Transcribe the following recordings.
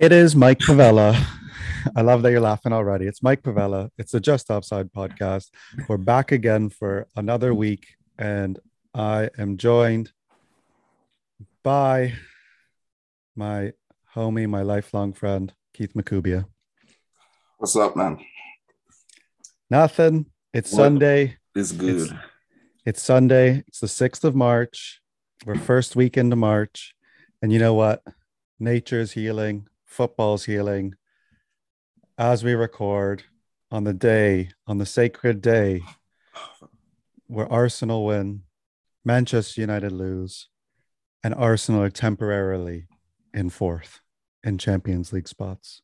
It is Mike Pavella. I love that you're laughing already. It's Mike Pavella. It's the Just Offside podcast. We're back again for another week, and I am joined by my homie, my lifelong friend, Keith Makubia. What's up, man? Nothing. It's What? Sunday. It's good. It's- It's Sunday. It's the 6th of March. We're first week into March. And you know what? Nature is healing, football's healing. As we record on the day, on the sacred day where Arsenal win, Manchester United lose, and Arsenal are temporarily in fourth in Champions League spots.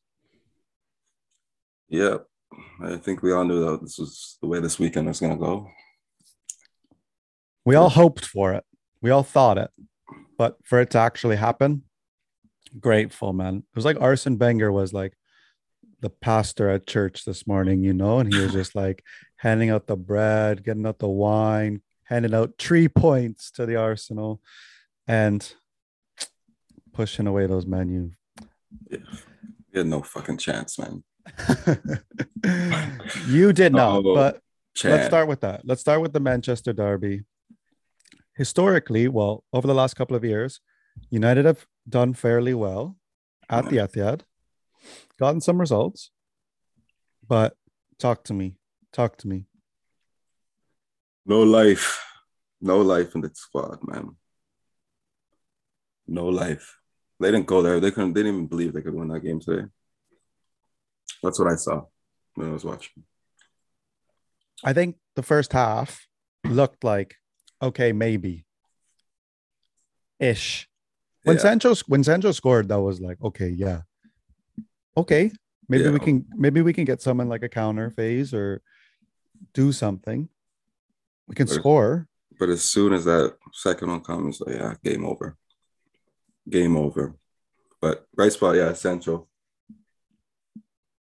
yeah, I think we all knew that this was the way this weekend was gonna go. We all hoped for it. We all thought it. But for it to actually happen, grateful, man. It was like Arsene Wenger was like the pastor at church this morning, you know, and he was just like handing out the bread, getting out the wine, handing out three points to the Arsenal and pushing away those menu. Yeah, we had no fucking chance, man. you did not, Oh, but Chance. Let's start with that. Let's start with the Manchester Derby. Historically, well, over the last couple of years, United have done fairly well at the Etihad, gotten some results. But talk to me. Talk to me. No life, no life in the squad, man. No life. They didn't go there. They couldn't. They didn't even believe they could win that game today. That's what I saw when I was watching. I think the first half looked like okay, maybe ish. When Yeah. Sancho when Sancho scored, that was like okay, yeah, okay. Maybe we can maybe we can get some in like a counter phase or do something. We can But- score. But as soon as that second one comes, like, yeah, game over. Game over. But right spot, yeah, Sancho.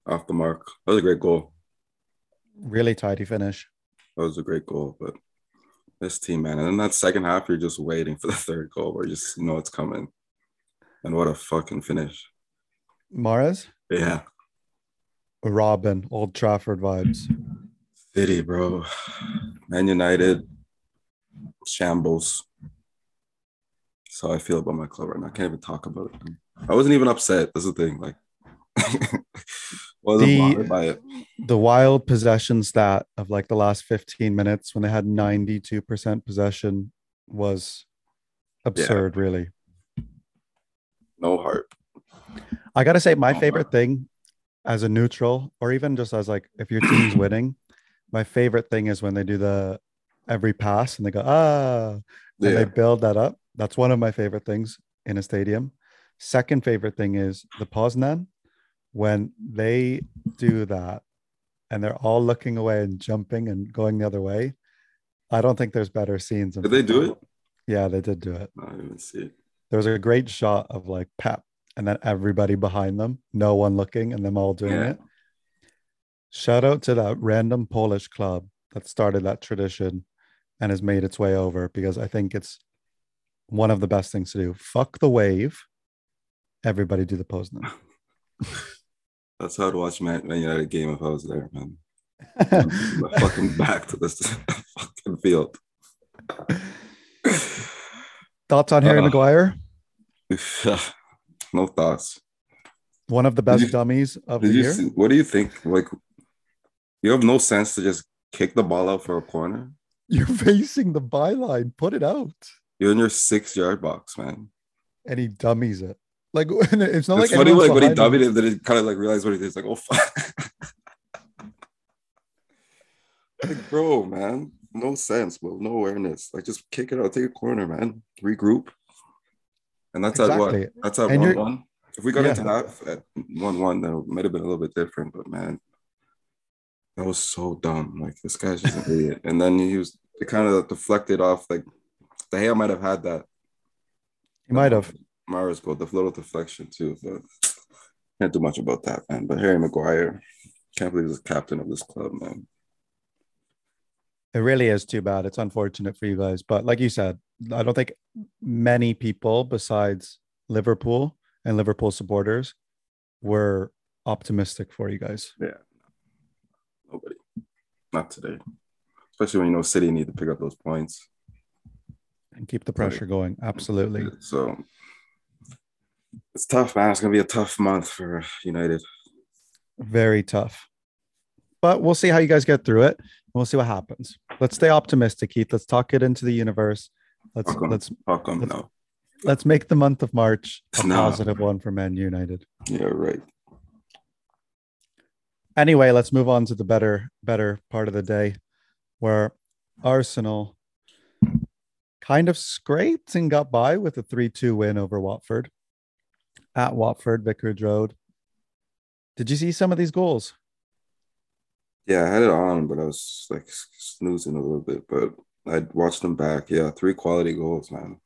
Off the mark. That was a great goal. Really tidy finish. That was a great goal. But this team, man. And then that second half, you're just waiting for the third goal where you just know it's coming. And what a fucking finish. Mahrez, Yeah. Robin, Old Trafford vibes. City, bro. Man United. Shambles. How I feel about my club right now. I can't even talk about it. I wasn't even upset. That's the thing. Like, wasn't The- bothered by it. The wild possession stat of like the last 15 minutes when they had 92% possession was absurd, really. No heart. I gotta say, my Oh, favorite thing as a neutral, or even just as like if your team's winning, my favorite thing is when they do the every pass and they go, ah, and they build that up. That's one of my favorite things in a stadium. Second favorite thing is the Poznan when they do that and they're all looking away and jumping and going the other way. I don't think there's better scenes. Did they do it? Yeah, they did do it. I didn't see it. There was a great shot of like Pep and then everybody behind them, no one looking, and them all doing Yeah. it. Shout out to that random Polish club that started that tradition and has made its way over because I think it's one of the best things to do. Fuck the wave. Everybody do the pose now. That's how I'd watch Man, Man United game if I was there, man. My fucking back to this fucking field. Thoughts on Harry Uh, Maguire? no thoughts. One of the best you- dummies of the year. see, what do you think? Like, you have no sense to just kick the ball out for a corner. You're facing the byline. Put it out. You're in your six yard box, man. And he dummies it. Like it's not it's like funny, like when he dummied it, then he kind of like realized what he did. It's like, oh fuck. like, bro, man, no sense, bro, no awareness. Like, just kick it out, take a corner, man, regroup. And that's at what? That's at And one one. If we got Yeah. into that at one one, then it might have been a little bit different. But man, that was so dumb. Like this guy's just an idiot. And then he was it kind of deflected off. Like the hair might have had that. He might have. Mara's goal, the little deflection too. But can't do much about that, man. But Harry Maguire, can't believe he's the captain of this club, man. It really is too bad. It's unfortunate for you guys. But like you said, I don't think many people besides Liverpool and Liverpool supporters were optimistic for you guys. Yeah. Nobody. Not today. Especially when you know City need to pick up those points. and keep the pressure going. Absolutely. So it's tough, man. It's gonna be a tough month for United. Very tough. But we'll see how you guys get through it. We'll see what happens. Let's stay optimistic, Keith. Let's talk it into the universe. Let's How come? let's How come Let's- no? let's make the month of March a No. positive one for Man United. Yeah, right. Anyway, let's move on to the better better part of the day where Arsenal kind of scraped and got by with a 3-2 win over Watford at Watford Vicarage Road. Did you see some of these goals? Yeah, I had it on, but I was like snoozing a little bit. But I watched them back. Yeah, three quality goals, man.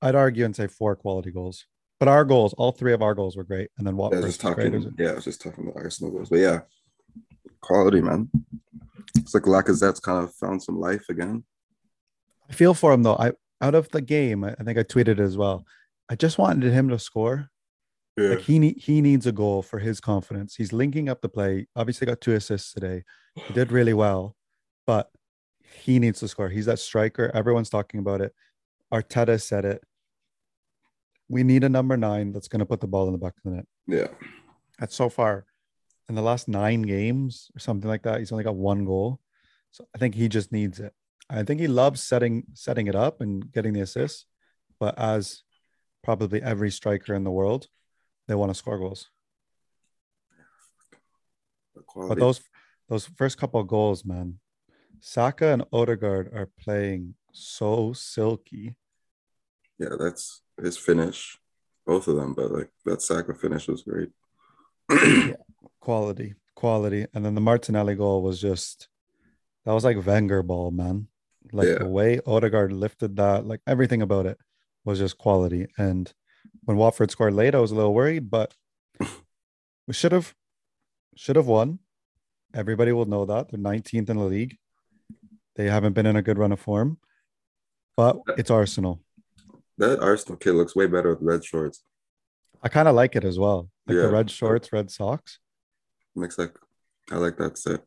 I'd argue and say four quality goals. But our goals, all three of our goals were great. And then Yeah, Watford just talking. Yeah, I was just talking about Arsenal goals. But yeah, quality, man. It's like Lacazette's kind of found some life again. I feel for him though. I out of the game, I I think I tweeted it as well. I just wanted him to score. Yeah. Like he need, he needs a goal for his confidence. He's linking up the play. Obviously got two assists today. He did really well, but he needs to score. He's that striker. Everyone's talking about it. Arteta said it. We need a number nine that's going to put the ball in the back of the net. yeah. That's so far in the last nine games or something like that. He's only got one goal. So I think he just needs it. I think he loves setting setting it up and getting the assists, but as probably every striker in the world, they want to score goals. But those those first couple of goals, man, Saka and Odegaard are playing so silky. yeah, that's his finish. Both of them, but like that Saka finish was great. Quality, quality. And then the Martinelli goal was just that was like Wenger ball, man. Like Yeah. the way Odegaard lifted that, like everything about it was just quality. And when Watford scored late, I was a little worried, but we should have should have won. Everybody will know that. They're 19th in the league. They haven't been in a good run of form. But it's Arsenal. that Arsenal kid looks way better with red shorts. I kind of like it as well. Like Yeah. the red shorts, red socks. Makes like I like that set.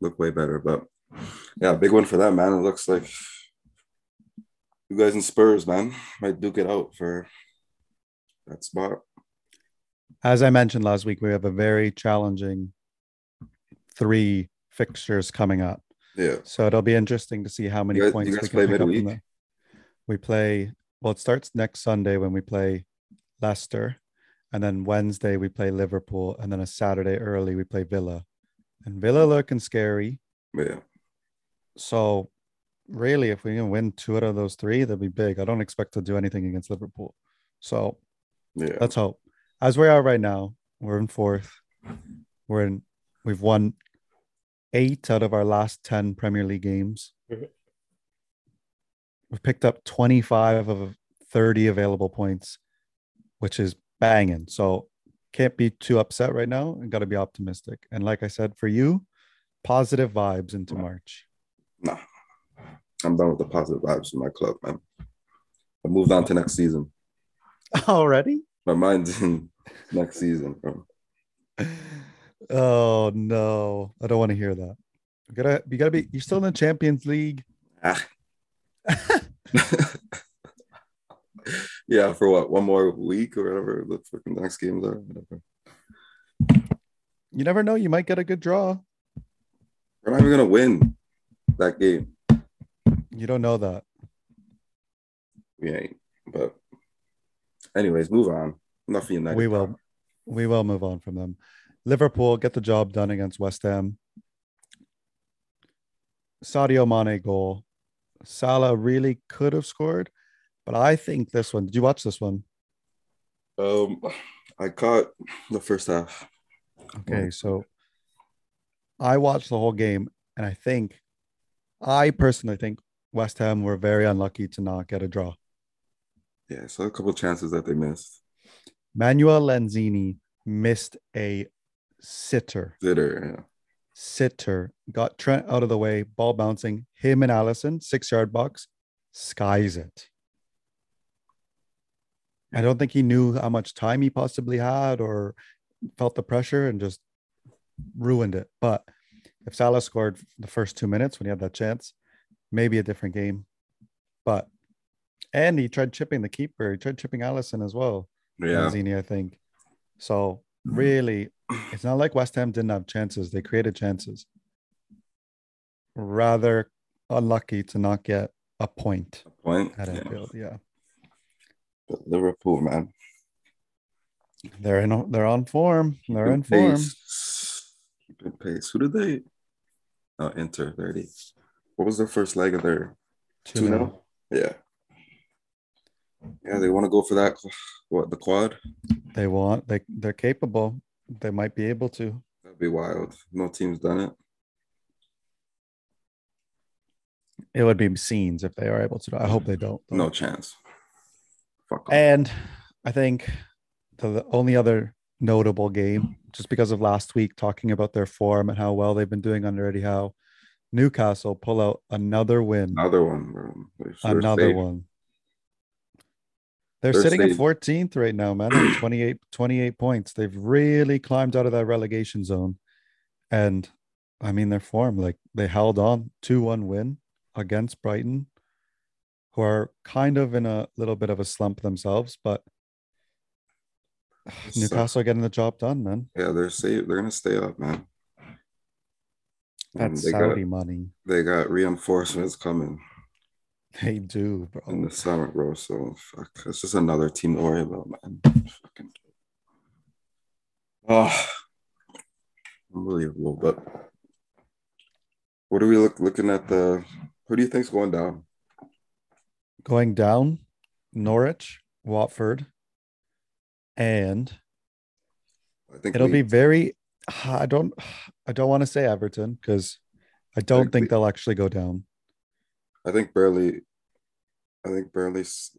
Look way better, but yeah, big one for that man. It looks like you guys in Spurs, man, might duke it out for that spot. As I mentioned last week, we have a very challenging three fixtures coming up. Yeah, So it'll be interesting to see how many guys- points we can play pick up midweek? We play well, it starts next Sunday when we play Leicester, and then Wednesday we play Liverpool, and then a Saturday early we play Villa. And Villa looking scary. yeah, So really, if we can win two out of those three, that'd be big. I don't expect to do anything against Liverpool. So yeah. let's hope. As we are right now, we're in fourth. We're in. We've won eight out of our last ten Premier League games. We've picked up twenty-five of thirty available points, which is banging. So can't be too upset right now. And got to be optimistic. And like I said, for you, positive vibes into March. Nah, I'm done with the positive vibes in my club, man. I moved on to next season. Already? My mind's in next season, bro. Oh no, I don't want to hear that. You gotta, you gotta be. You're still in the Champions League. Ah. yeah, for what? One more week or whatever the fucking next games are. Whatever. You never know. You might get a good draw. We're not even gonna win that game. You don't know that. We ain't. But anyways, move on. United. we will. We will move on from them. Liverpool get the job done against West Ham. Sadio Mane goal. Salah really could have scored, but I think this one. Did you watch this one? Um, I caught the first half. Okay, so I watched the whole game, and I think, I personally think West Ham were very unlucky to not get a draw. Yeah, so a couple chances that they missed. Manuel Lanzini missed a sitter. Zitter, yeah. Sitter got Trent out of the way, ball bouncing. Him and Alisson, six yard box, skies it. I don't think he knew how much time he possibly had or felt the pressure and just ruined it. But if Salah scored the first two minutes when he had that chance, maybe a different game. But and he tried chipping the keeper. He tried chipping Alisson as well. Yeah. Mazzini, I think. So mm. really, it's not like West Ham didn't have chances. They created chances. Rather unlucky to not get a point A point. at Yeah. Anfield. Yeah. But Liverpool, man. They're in they're on form. They're in form. Pace. Keeping pace. Who did they? Oh, Inter 30. What was their first leg of their 2 2 0. 0? Yeah. Yeah, they want to go for that. What, the quad? They want they they're capable. They might be able to. That'd be wild. No team's done it. It would be scenes if they are able to. I hope they don't. though. No chance. Fuck off. And I think the, the only other notable game, just because of last week talking about their form and how well they've been doing under Eddie Howe, Newcastle pull out another win, Another one, bro. They're- they're another safe. one. They're They're sitting at 14th right now, man. 28, 28 points. They've really climbed out of that relegation zone. And I mean, their form, like they held on 2 1 win against Brighton, who are kind of in a little bit of a slump themselves, but Newcastle are getting the job done, man. Yeah, they're safe. They're gonna stay up, man. And That's they Saudi got money. they got reinforcements coming They do, bro. in the summer, bro. So fuck, it's just another team to worry about, man. Fucking. Oh, unbelievable. But what are we look looking at? The who do you think's going down? Going down, Norwich, Watford, and I think it'll be very. I don't. I don't want to say Everton because I don't think think they'll actually go down. I think barely. I think barely. s-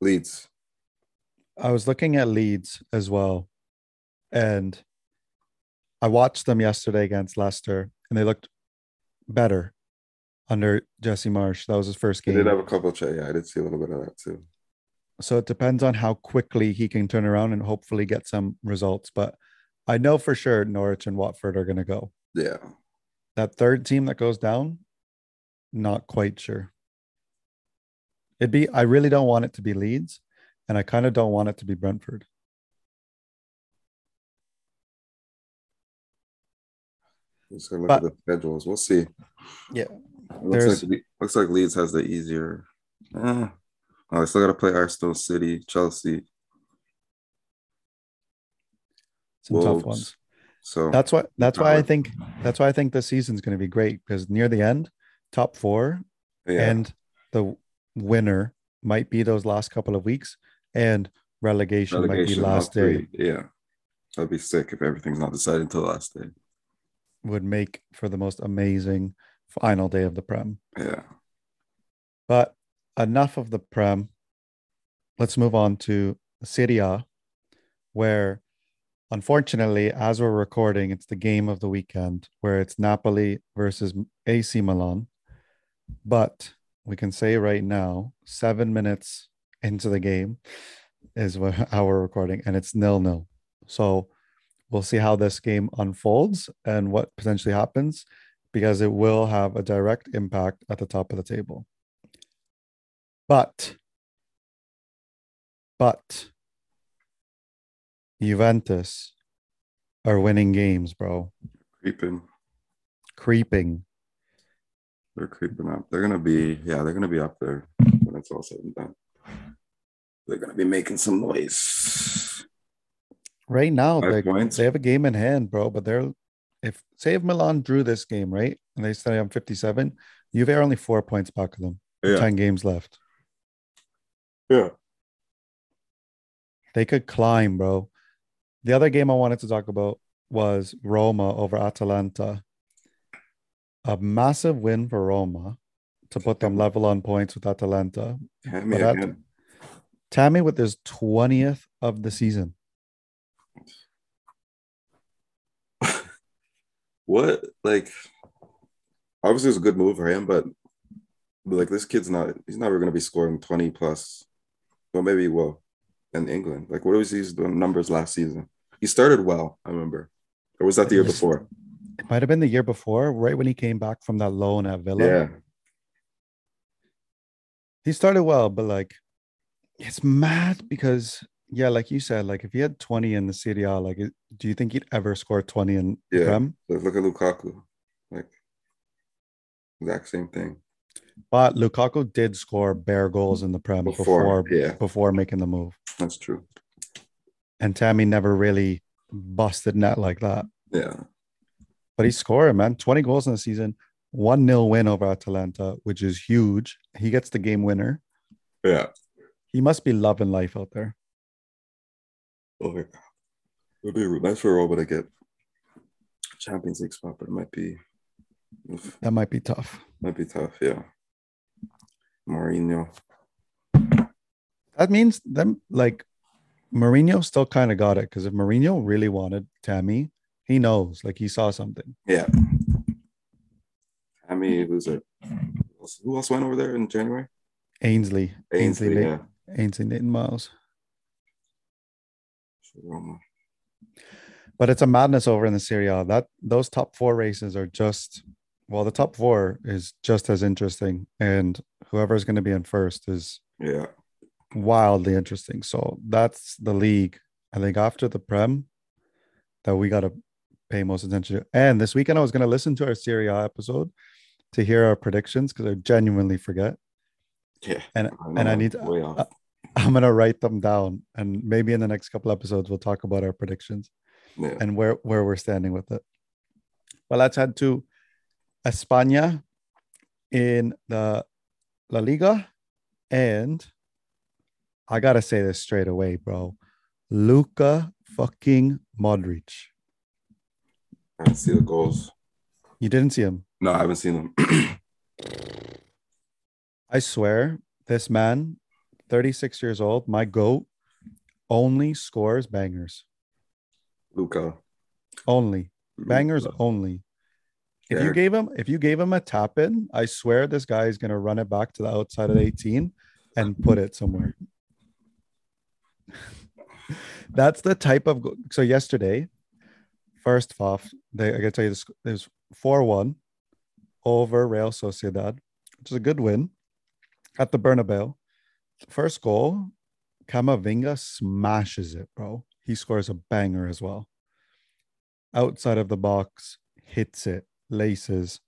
Leeds. I was looking at Leeds as well, and I watched them yesterday against Leicester, and they looked better under Jesse Marsch. That was his first game. did have a couple. Of, yeah, I did see a little bit of that too. So it depends on how quickly he can turn around and hopefully get some results. But I know for sure Norwich and Watford are going to go. Yeah, That third team that goes down, not quite sure. It'd be, I really don't want it to be Leeds, and I kind of don't want it to be Brentford. just gonna look But- at the schedules. We'll see. Yeah, It looks like, looks like Leeds has the easier. Eh. Oh, I still got to play Arsenal City, Chelsea, some Wolves. tough ones. So That's why, that's why I think, that's why I think this season's going to be great because near the end, top four yeah, and the winner might be those last couple of weeks, and relegation, might be last day. Yeah, that'd be sick if everything's not decided until last day. would make for the most amazing final day of the Prem. Yeah, But enough of the Prem. Let's move on to Serie A, where unfortunately, as we're recording, it's the game of the weekend where it's Napoli versus AC Milan. But we can say right now, seven minutes into the game is wh- how we're recording, and it's nil nil. So we'll see how this game unfolds and what potentially happens because it will have a direct impact at the top of the table. But, but Juventus are winning games, bro. creeping. Creeping. They're creeping up. They're gonna be. Yeah, they're gonna be up there when it's all said and done. They're gonna be making some noise. Right now, they, they have a game in hand, bro. But they're if say if Milan drew this game, right? And they stay on 57, Juve are only four points back of them. Yeah, 10 games left. yeah. They could climb, bro. The other game I wanted to talk about was Roma over Atalanta. A massive win for Roma to put them level on points with Atalanta. Tammy that- Tammy with his 20th of the season. What like? Obviously, it's a good move for him, but, but like this kid's not. He's never gonna be scoring twenty plus Well, maybe well in England. Like, what was doing numbers last season? He started well, I remember. Or was that the year before? It might have been the year before, right when he came back from that loan at Villa. Yeah. He started well, but like it's mad because yeah, like you said, like if he had 20 in the Serie A, like do you think he'd ever score 20 in Yeah. Prem? Look, look at Lukaku. Like, exact same thing. But Lukaku did score bare goals in the Prem Before, before yeah. before making the move. That's true. And Tammy never really busted net like that. Yeah. But he's scoring, man. 20 goals in the season, 1 0 win over Atalanta, which is huge. He gets the game winner. Yeah. He must be loving life out there. Oh, yeah. It'd be nice for to get Champions League spot, but it might be oof, That might be tough. might be tough. Yeah. Mourinho. That means them like Mourinho still kind of got it because if Mourinho really wanted Tammy, he knows, like he saw something. Yeah. Tammy, who's it? Who else- went over there in January? Ainsley, Ainsley, Ainsley, yeah. Ainsley, Maitland-Niles. But it's a madness over in the Serie A. That those top four races are just well, the top four is just as interesting, and whoever's going to be in first is Yeah. Wildly interesting. So that's the league. I think after the Prem that we got to pay most attention to. And this weekend, I was going to listen to our Serie A episode to hear our predictions because I genuinely forget. Yeah. And know, and I need to, off. uh, I'm going to write them down, and maybe in the next couple episodes we'll talk about our predictions yeah. and where where we're standing with it. Well, let's head to España in the La Liga, and I gotta say this straight away, bro. Luka fucking Modric. I didn't see the goals. You didn't see him. No, I haven't seen them. I swear, this man, 36 years old, my goat, only scores bangers. Luka. Only. Bangers Luka. only. If you gave him if you gave him a tap in, I swear this guy is gonna run it back to the outside of 18 and put it somewhere. That's the type of so yesterday, first off, they I gotta tell you this there's 4-1 over Real Sociedad, which is a good win at the Bernabeu. First goal, Camavinga smashes it, bro. He scores a banger as well. Outside of the box, hits it, laces,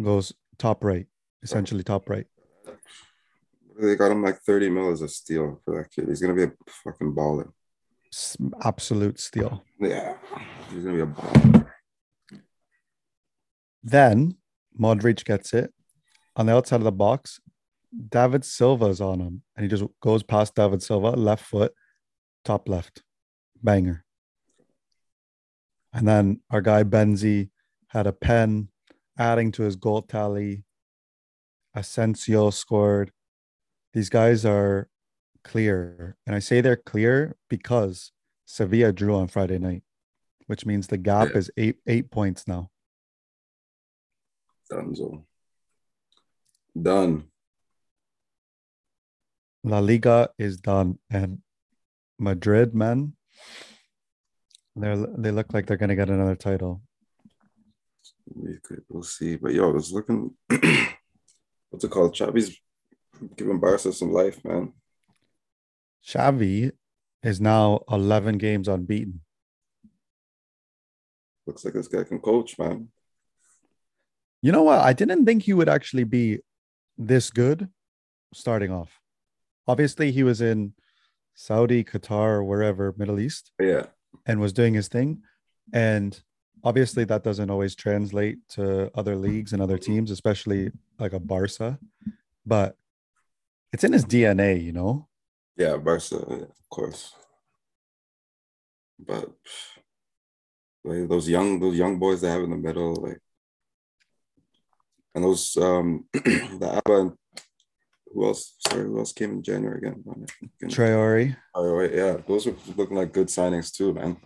goes top right, essentially top right. They got him like 30 mil as a steal for that kid. He's gonna be a fucking baller. Absolute steal. Yeah. He's gonna be a baller. Then Modric gets it on the outside of the box. David Silva's on him, and he just goes past David Silva, left foot, top left, banger. And then our guy Benzi had a pen, adding to his goal tally. Asensio scored. These guys are clear, and I say they're clear because Sevilla drew on Friday night, which means the gap Yeah. is eight eight points now. Dunzo. Done. La Liga is done, and Madrid, man, they they look like they're gonna get another title. We could we'll see. But yo, I was looking what's it called? Xavi's giving Barca some life, man. Xavi is now eleven games unbeaten. Looks like this guy can coach, man. You know what? I didn't think he would actually be this good starting off. Obviously, he was in Saudi, Qatar, wherever, Middle East, Yeah. and was doing his thing. And obviously, that doesn't always translate to other leagues and other teams, especially like a Barca. But it's in his DNA, you know? Yeah, Barca, yeah, of course. But like those young those young boys they have in the middle, like and those um the Auba and who else? Sorry, who else came in January again? Again. Traore. Oh, yeah, those are looking like good signings too, man.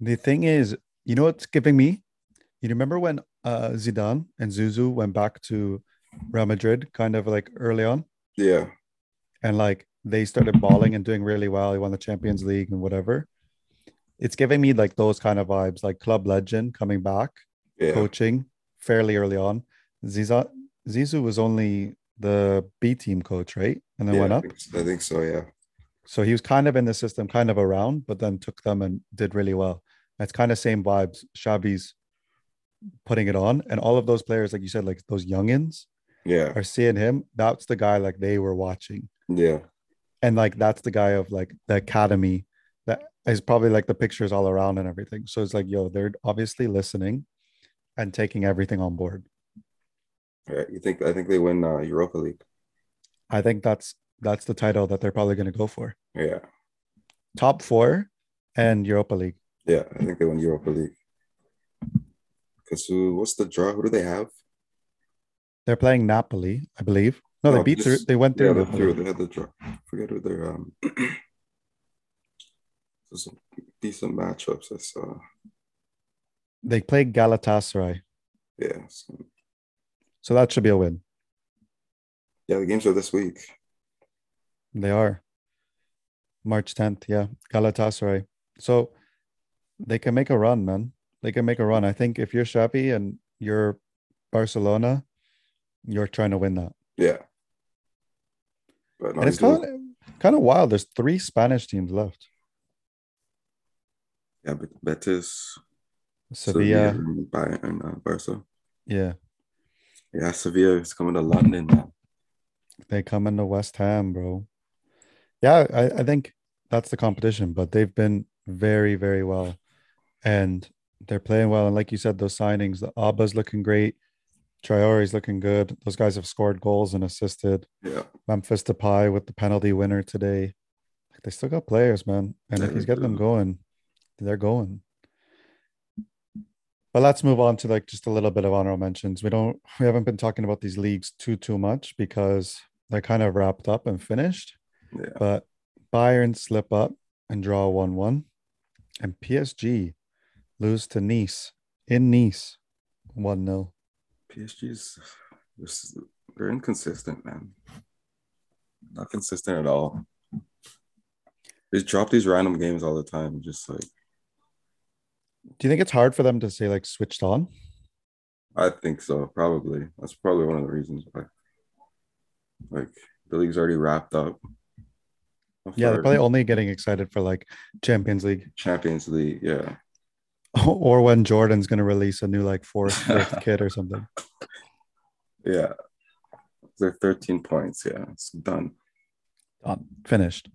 The thing is, you know what's giving me? You remember when uh, Zidane and Zuzu went back to Real Madrid, kind of like early on? Yeah, and like they started balling and doing really well. He won the Champions League and whatever. It's giving me like those kind of vibes, like club legend coming back, Yeah. coaching fairly early on. Ziza, Zizou was only the B team coach, right? And then yeah, went I up. think, I think so. Yeah. So he was kind of in the system, kind of around, but then took them and did really well. It's kind of same vibes. Xavi's putting it on, and all of those players, like you said, like those youngins Yeah. are seeing him. That's the guy like they were watching, Yeah. and like that's the guy of like the academy that is probably like the pictures all around and everything. So it's like, yo, they're obviously listening and taking everything on board. Right. You think? I think they win uh, Europa League. I think that's that's the title that they're probably going to go for. Yeah. Top four and Europa League. Yeah. I think they win Europa League. Because who? What's the draw? Who do they have? They're playing Napoli, I believe. No, they beat this- through. They went through. Yeah, through. They had the draw. forget who they're. Um, there's some decent matchups. I saw. They played Galatasaray, Yeah. So, so that should be a win. yeah. The games are this week. They are March 10th. Yeah, Galatasaray. So they can make a run, man. They can make a run. I think if you're Xavi and you're Barcelona, you're trying to win that. Yeah. But no, and it's kind of kind of wild. There's three Spanish teams left: yeah, but Betis, Sevilla. and Bayern, uh, Barca. Yeah, Yeah, Sevilla is coming to London, man. they come into West Ham, bro. Yeah, I, I think that's the competition, but they've been very, very well. And they're playing well. And like you said, those signings, the Auba's looking great. Traore's looking good. Those guys have scored goals and assisted. Yeah, Memphis Depay with the penalty winner today. They still got players, man. And if he's getting them going, they're going. But let's move on to like just a little bit of honorable mentions. We don't we haven't been talking about these leagues too too much because they're kind of wrapped up and finished. yeah. But Bayern slip up and draw 1-1. And PSG lose to Nice in Nice 1-0. PSG's just they're inconsistent, man. Not consistent at all. They drop these random games all the time. Just like Do you think it's hard for them to say like switched on? I think so, probably. That's probably one of the reasons why. Like the league's already wrapped up. Yeah, they're probably only getting excited for like Champions League Champions League. Yeah, or when Jordan's going to release a new like fourth, fifth kid or something. yeah. They're 13 points. Yeah, it's done. Done. Finished.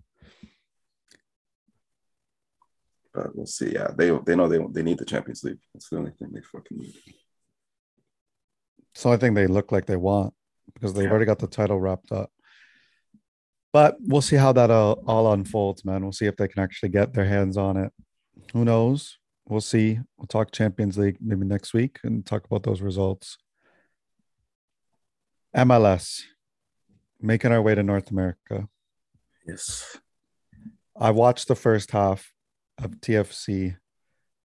But we'll see. Yeah, they they know they they need the Champions League. That's the only thing they fucking need. So I think they look like they want because they've Yeah. already got the title wrapped up. But we'll see how that all, all unfolds, man. We'll see if they can actually get their hands on it. Who knows? We'll see. We'll talk Champions League maybe next week and talk about those results. MLS, making our way to North America. Yes. I watched the first half of TFC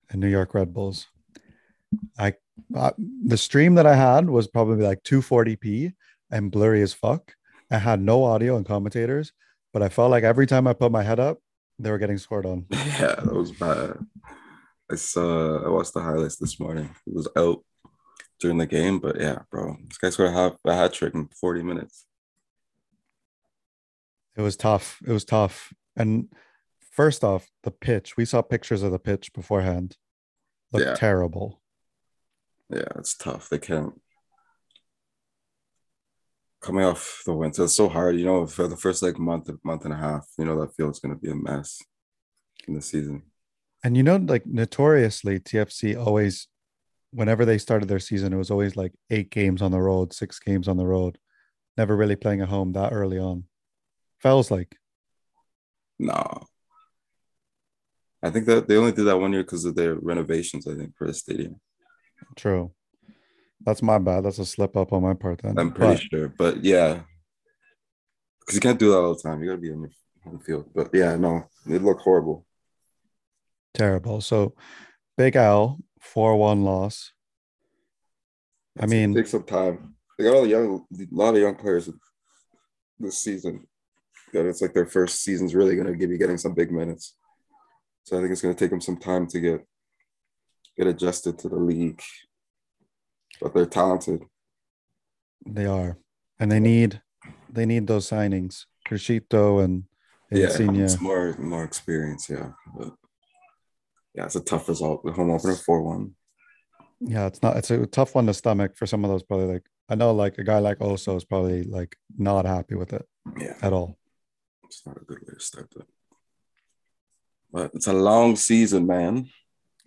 and New York Red Bulls. I uh, the stream that I had was probably like 240p and blurry as fuck. I had no audio and commentators, but I felt like every time I put my head up, they were getting scored on. Yeah, that was bad. I saw. I watched the highlights this morning. It was out during the game, but yeah, bro, this guy's gonna have a hat trick in 40 minutes. It was tough. It was tough. And first off, the pitch. We saw pictures of the pitch beforehand. Looked Yeah. terrible. Yeah, it's tough. They can't. Coming off the winter, it's so hard. You know, for the first like month, month and a half, you know that field's gonna be a mess in the season. And you know, like notoriously, TFC always, whenever they started their season, it was always like eight games on the road, six games on the road, never really playing at home that early on. Feels like No. I think that they only did that one year because of their renovations, I think, for the stadium. true. That's my bad. That's a slip up on my part then. I'm pretty But sure. But yeah. Because you can't do that all the time. You gotta be on your home field. But yeah, no, it looked horrible. Terrible. So Big L, 4 1 loss. I mean- take some time. They got all the young, a lot of young players this season. that it's like their first season's really going to give you getting some big minutes. So I think it's going to take them some time to get get adjusted to the league. But they're talented. They are, and they need they need those signings, Criscito and Yeah, it's more more experience. Yeah, but yeah, it's a tough result. The home opener four one. Yeah, it's not. It's a tough one to stomach for some of those. Probably like I know, like a guy like Oso is probably like not happy with it Yeah, at all. it's not a good way to start that. But it's a long season, man.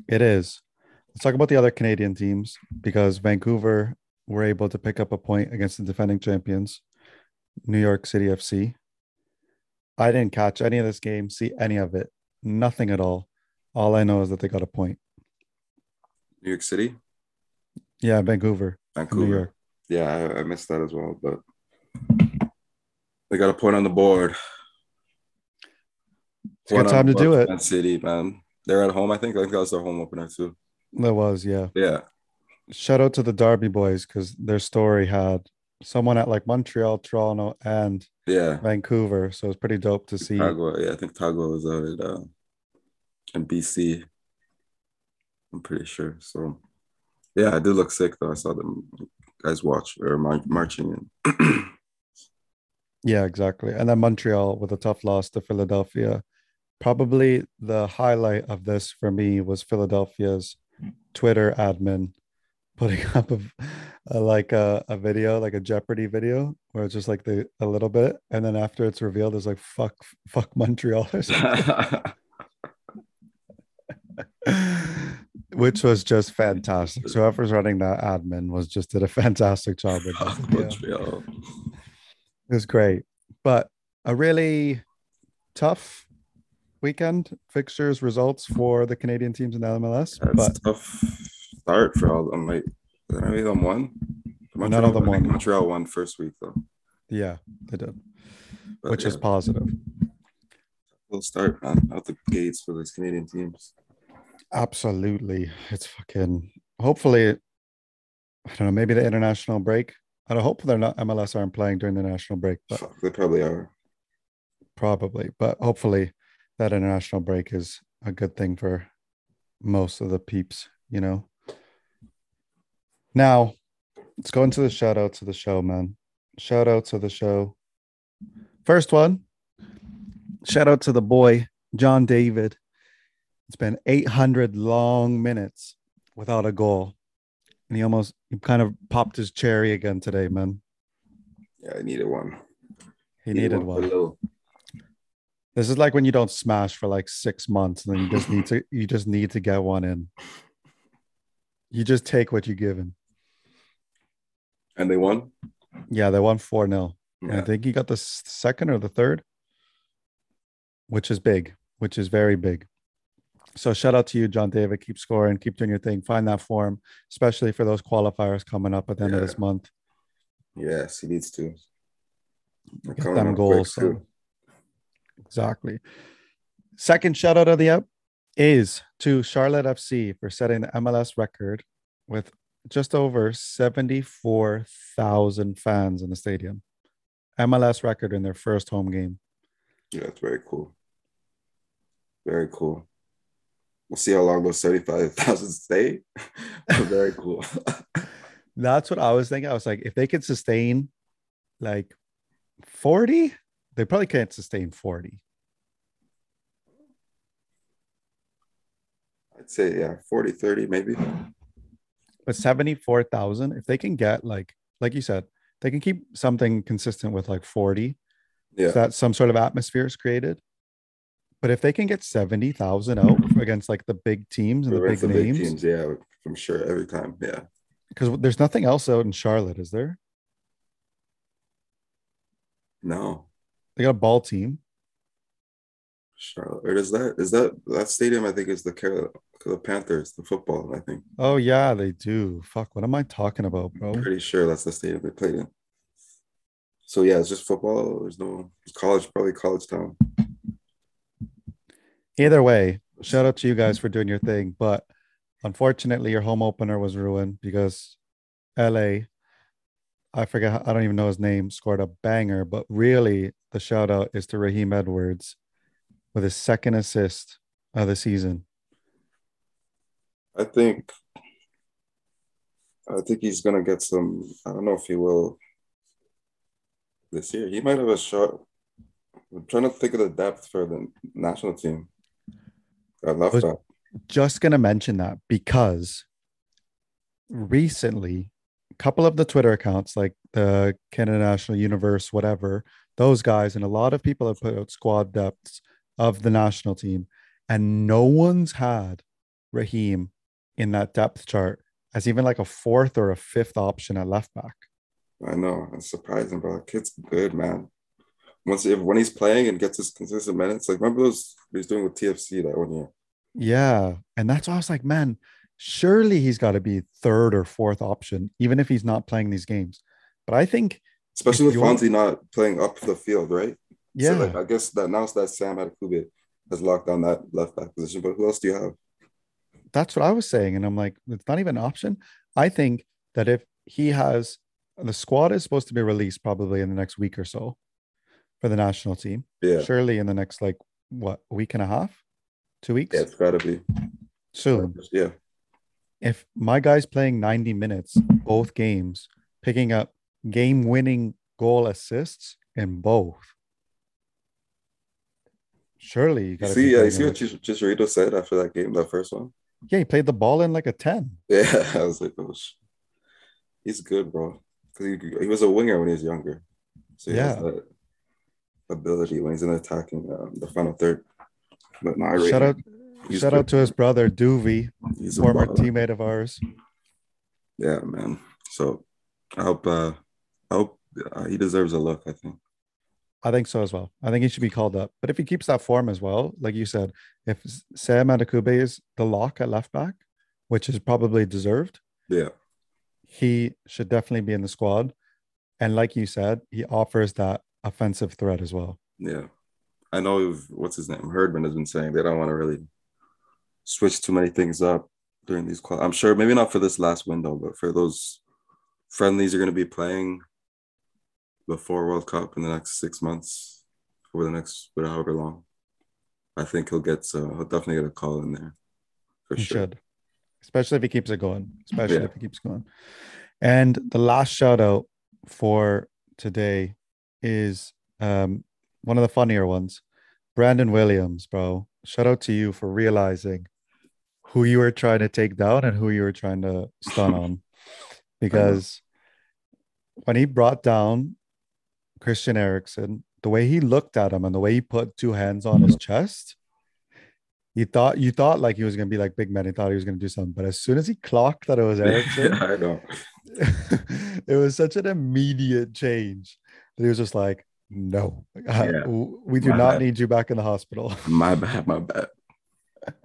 It is. Let's talk about the other Canadian teams because Vancouver were able to pick up a point against the defending champions, New York City FC. I didn't catch any of this game, see any of it, nothing at all. All I know is that they got a point. New York City, Yeah, Vancouver, Vancouver. New York. Yeah, I, I missed that as well, but they got a point on the board. It's a good time to do it. Man City, man. They're at home. I think. I think that was their home opener too. That was, yeah. Yeah, Shout out to the Derby boys because their story had someone at like Montreal, Toronto, and yeah. Vancouver. So it's pretty dope to see. Tagua, yeah, I think Tagua was out at uh, BC. I'm pretty sure. So, yeah, I did look sick though. I saw them guys watch or marching in. Yeah, exactly. And then Montreal with a tough loss to Philadelphia. Probably the highlight of this for me was Philadelphia's Twitter admin putting up a, a like a, a video, like a Jeopardy video, where it's just like the a little bit, and then after it's revealed, it's like fuck, fuck Montreal or something, which was just fantastic. So whoever's running that admin was just did a fantastic job with. Montreal. It was great, but a really tough weekend fixtures results for the Canadian teams in the MLS. That's but a tough start for all of them. Like, maybe them won. None of them won. Montreal won first week though, yeah, they did, but which is positive. We'll start man out the gates for these Canadian teams. Absolutely, it's fucking. Hopefully, I don't know. Maybe the international break. I don't hope they're not MLS aren't playing during the national break, but Fuck, they probably are. probably. But hopefully, that international break is a good thing for most of the peeps. You know. Now, let's go into the shout outs of the show, man. Shout outs of the show. First one, shout out to the boy, John David. It's been 800 long minutes without a goal. And he almost he kind of popped his cherry again today, man. Yeah, I needed one. He needed for a one. This is like when you don't smash for like six months and then you just need to you just need to get one in. You just take what you're given. And they won. Yeah, they won 4 0. And I think he got the second or the third, which is big, which is very big. So shout out to you, John David. Keep scoring, keep doing your thing. Find that form, especially for those qualifiers coming up at the end of this month. Yes, he needs to. They're Get them goals. too. Exactly. Second shout out of the app is to Charlotte FC for setting the MLS record with just over 74,000 fans in the stadium. MLS record in their first home game. Yeah, it's very cool. Very cool. We'll see how long those 75,000 stay. very cool. That's what I was thinking. I was like, if they could sustain like 40, they probably can't sustain 40. I'd say, yeah, 40, 30 maybe. But 74,000, if they can get like, like you said, they can keep something consistent with like 40, Yeah. so that some sort of atmosphere is created. But if they can get 70,000 out mm-hmm. against like the big teams and the big the big names, teams, yeah, I'm sure every time. Yeah. because there's nothing else out in Charlotte, is there? No. They got a ball team. Charlotte. Or is that is that that stadium I think is the Carol the Panthers, the football, I think. Oh, yeah, they do. Fuck, what am I talking about, bro? I'm pretty sure that's the stadium they played in. So yeah, it's just football. There's no college, probably college town. Either way, shout out to you guys for doing your thing. But unfortunately, your home opener was ruined because LA, I forget, I don't even know his name, scored a banger, but really the shout out is to Raheem Edwards with his second assist of the season. I think I think he's gonna get some. I don't know if he will this year. He might have a shot. I'm trying to think of the depth for the national team. I love Was- that. Just going to mention that because recently, a couple of the Twitter accounts, like the Canada National Universe, whatever, those guys, and a lot of people have put out squad depths of the national team, and no one's had Raheem in that depth chart as even like a fourth or a fifth option at left back. I know. It's surprising, bro. Kid's good, man. Once if when he's playing and gets his consistent minutes, like remember those he's doing with TFC that one year. Yeah. And that's why I was like, man, surely he's got to be third or fourth option, even if he's not playing these games. But I think, Especially with Fonzie not playing up the field, right? yeah, So like I guess that now it's that Sam Adekugbe has locked down that left back position. But who else do you have? that's what I was saying. And I'm like, it's not even an option. I think that if he has the squad is supposed to be released probably in the next week or so for the national team, Yeah. surely in the next like what week and a half, two weeks Yeah, it's gotta be. soon. Yeah. if my guy's playing 90 minutes both games, picking up game winning goal assists in both, surely you You got to see, yeah, you see what Chicharito said after that game, that first one? Yeah, he played the ball in like a 10. Yeah, I was like, oh, he's good, bro. Because he, he was a winger when he was younger. So he Yeah. Ability when he's in attacking um, the final third. But no, I Shout out, shout good. out to his brother Doovy, He's former teammate of ours. Yeah, man. So I hope, uh, I hope uh, he deserves a look. I think. I think so as well. I think he should be called up. But if he keeps that form as well, like you said, if Sam Adekugbe is the lock at left back, which is probably deserved, Yeah, he should definitely be in the squad. And like you said, he offers that offensive threat as well. yeah. I know. What's his name? Herdman has been saying they don't want to really switch too many things up during these. Qual- I'm sure maybe not for this last window, but for those friendlies you're going to be playing before World Cup in the next six months, over the next however long. I think he'll get. Uh, he'll definitely get a call in there for He sure. should, especially if he keeps it going. Especially Yeah. if he keeps going. And the last shout out for today is um, one of the funnier ones. Brandon Williams, bro. Shout out to you for realizing who you were trying to take down and who you were trying to stun on. Because when he brought down Christian Eriksen, the way he looked at him and the way he put two hands on his chest, you thought you thought like he was gonna be like big man. He thought he was gonna do something, but as soon as he clocked that it was Eriksen, I know. it was such an immediate change he was just like, "No, Yeah. we do My not bad. need you back in the hospital," My bad. My bad.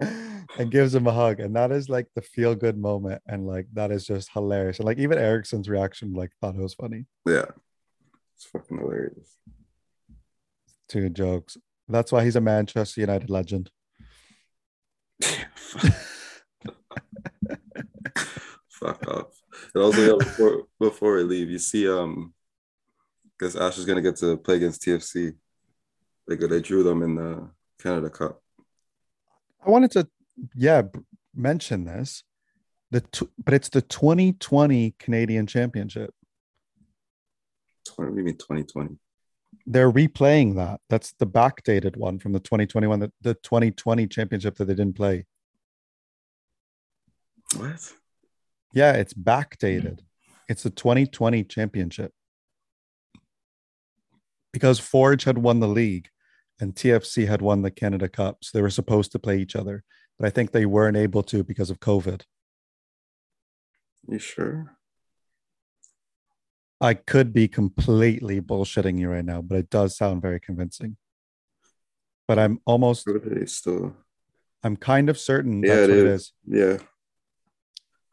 and gives him a hug, and that is like the feel good moment, and like that is just hilarious. And like even Eriksen's reaction, like thought it was funny. Yeah, it's fucking hilarious. Two jokes. That's why he's a Manchester United legend. Fuck off. And also, yeah, before before we leave, you see, um, because Ash is gonna get to play against TFC. They they drew them in the Canada Cup. I wanted to, yeah, mention this. The tw- but it's the 2020 Canadian Championship. What do you mean 2020? They're replaying that. That's the backdated one from the 2021, the, the 2020 championship that they didn't play. What? Yeah, it's backdated. It's the 2020 championship. Because Forge had won the league and TFC had won the Canada Cup. So they were supposed to play each other. But I think they weren't able to because of COVID. You sure? I could be completely bullshitting you right now, but it does sound very convincing. But I'm almost, still? I'm kind of certain Yeah, that's it what it is. is. Yeah.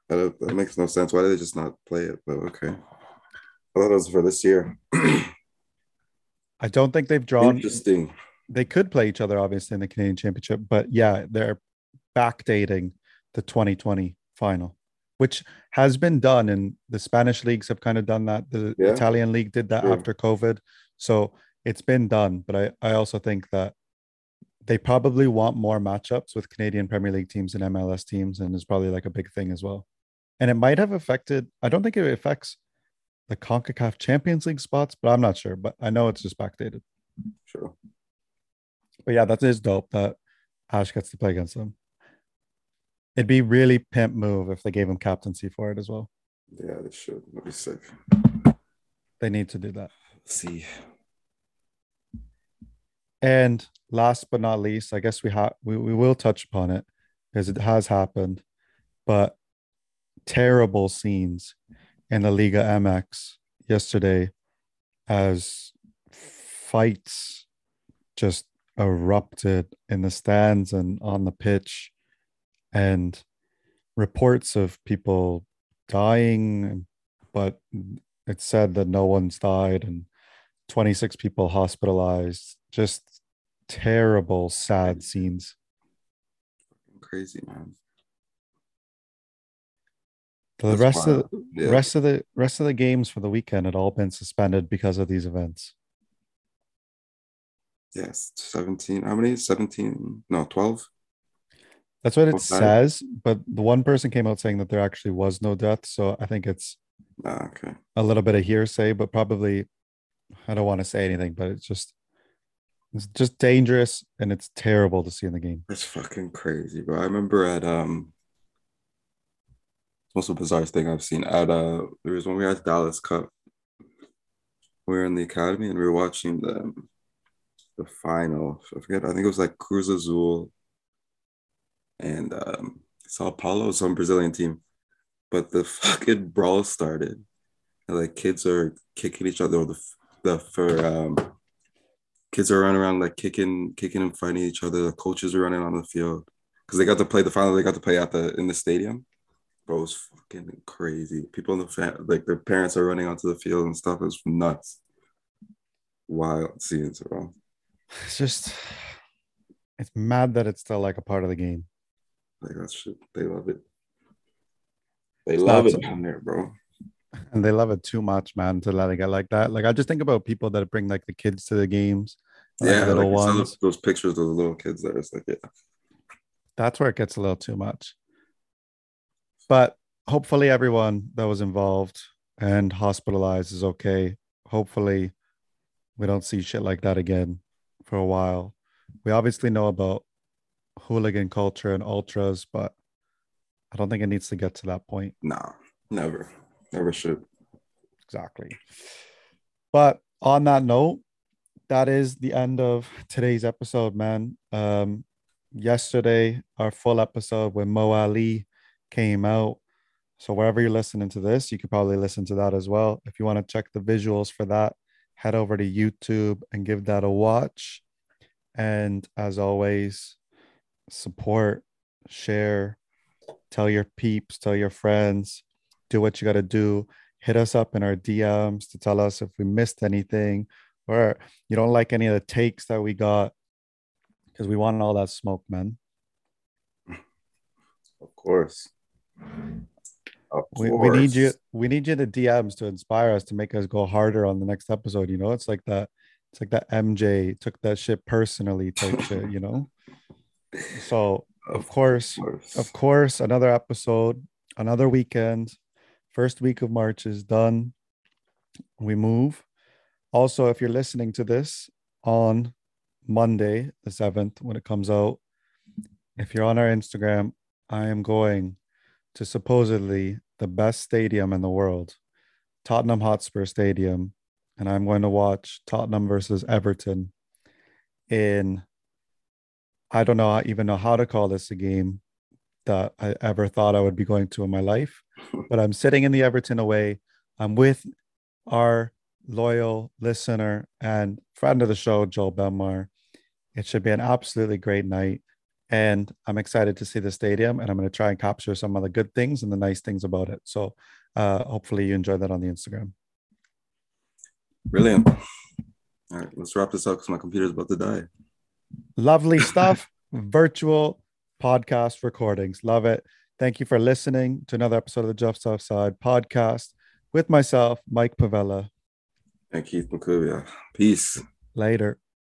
That, that makes no sense. Why did they just not play it? But okay. I thought it was for this year. I don't think they've drawn. Interesting. They could play each other, obviously, in the Canadian Championship, but yeah, they're backdating the 2020 final. which has been done and the Spanish leagues have kind of done that. The Yeah. Italian league did that after COVID. So it's been done. But I, I also think that they probably want more matchups with Canadian Premier League teams and MLS teams, and is probably like a big thing as well. And it might have affected, I don't think it affects the CONCACAF Champions League spots, but I'm not sure. But I know it's just backdated. Sure. But yeah, that is dope that Ash gets to play against them. It'd be really pimp move if they gave him captaincy for it as well. Yeah, they should. That'd be sick. They need to do that. Let's see. And last but not least, I guess we have we, we will touch upon it because it has happened, but terrible scenes in the Liga MX yesterday as fights just erupted in the stands and on the pitch and reports of people dying but it said that no one's died and 26 people hospitalized just terrible sad scenes Crazy, man. The That's rest of the yeah. rest of the rest of the games for the weekend had all been suspended because of these events Yes, 17. How many? 17? No, 12? that's what it Okay. says but the one person came out saying that there actually was no death so i think it's Ah, okay. a little bit of hearsay but probably i don't want to say anything but it's just it's just dangerous and it's terrible to see in the game That's fucking crazy, bro. I remember at um most bizarre thing I've seen at uh there was when we were at Dallas Cup. We were in the academy and we were watching the the final. I forget, I think it was like Cruz Azul and um Sao Paulo, some Brazilian team. But the fucking brawl started. And like kids are kicking each other. The the for um kids are running around like kicking, kicking and fighting each other. The coaches are running on the field because they got to play the final. They got to play at the in the stadium. Was fucking crazy. People in the fan, like their parents are running onto the field and stuff. It's nuts. Wild scenes, bro. it's just it's mad that it's still like a part of the game Like that shit. They love it. They It's love it so- down there, bro. and they love it too much man to let it get like that like i just think about people that bring like the kids to the games Yeah, little like those pictures of the little kids there. It's like, yeah, that's where it gets a little too much but hopefully everyone that was involved and hospitalized is okay. Hopefully we don't see shit like that again for a while. We obviously know about hooligan culture and ultras but i don't think it needs to get to that point. No, never, never should. exactly. But on that note that is the end of today's episode man. Um yesterday our full episode with mo ali came out so wherever you're listening to this you could probably listen to that as well if you want to check the visuals for that head over to youtube and give that a watch and as always support share tell your peeps tell your friends do what you got to do hit us up in our DMs to tell us if we missed anything or you don't like any of the takes that we got because we want all that smoke, man. Of course. Of We, we need you we need you to DMs to inspire us to make us go harder on the next episode. You know, it's like that it's like that MJ took that shit personally type shit, you know. So of course, course. of course, another episode, another weekend. First week of March is done. We move. Also, if you're listening to this on Monday, the 7th, when it comes out, if you're on our Instagram, I am going to supposedly the best stadium in the world, Tottenham Hotspur Stadium, and I'm going to watch Tottenham versus Everton in I don't know I even know how to call this a game that I ever thought I would be going to in my life. But I'm sitting in the Everton away. I'm with our loyal listener and friend of the show, Joel Belmar. It should be an absolutely great night. And I'm excited to see the stadium and I'm going to try and capture some of the good things and the nice things about it. So uh, hopefully you enjoy that on the Instagram. Brilliant. All right, let's wrap this up because my computer's about to die. Lovely stuff. Virtual podcast recordings. Love it. Thank you for listening to another episode of the Just Offside podcast with myself, Mike Pavella. And Keith McCubia. Peace. Later.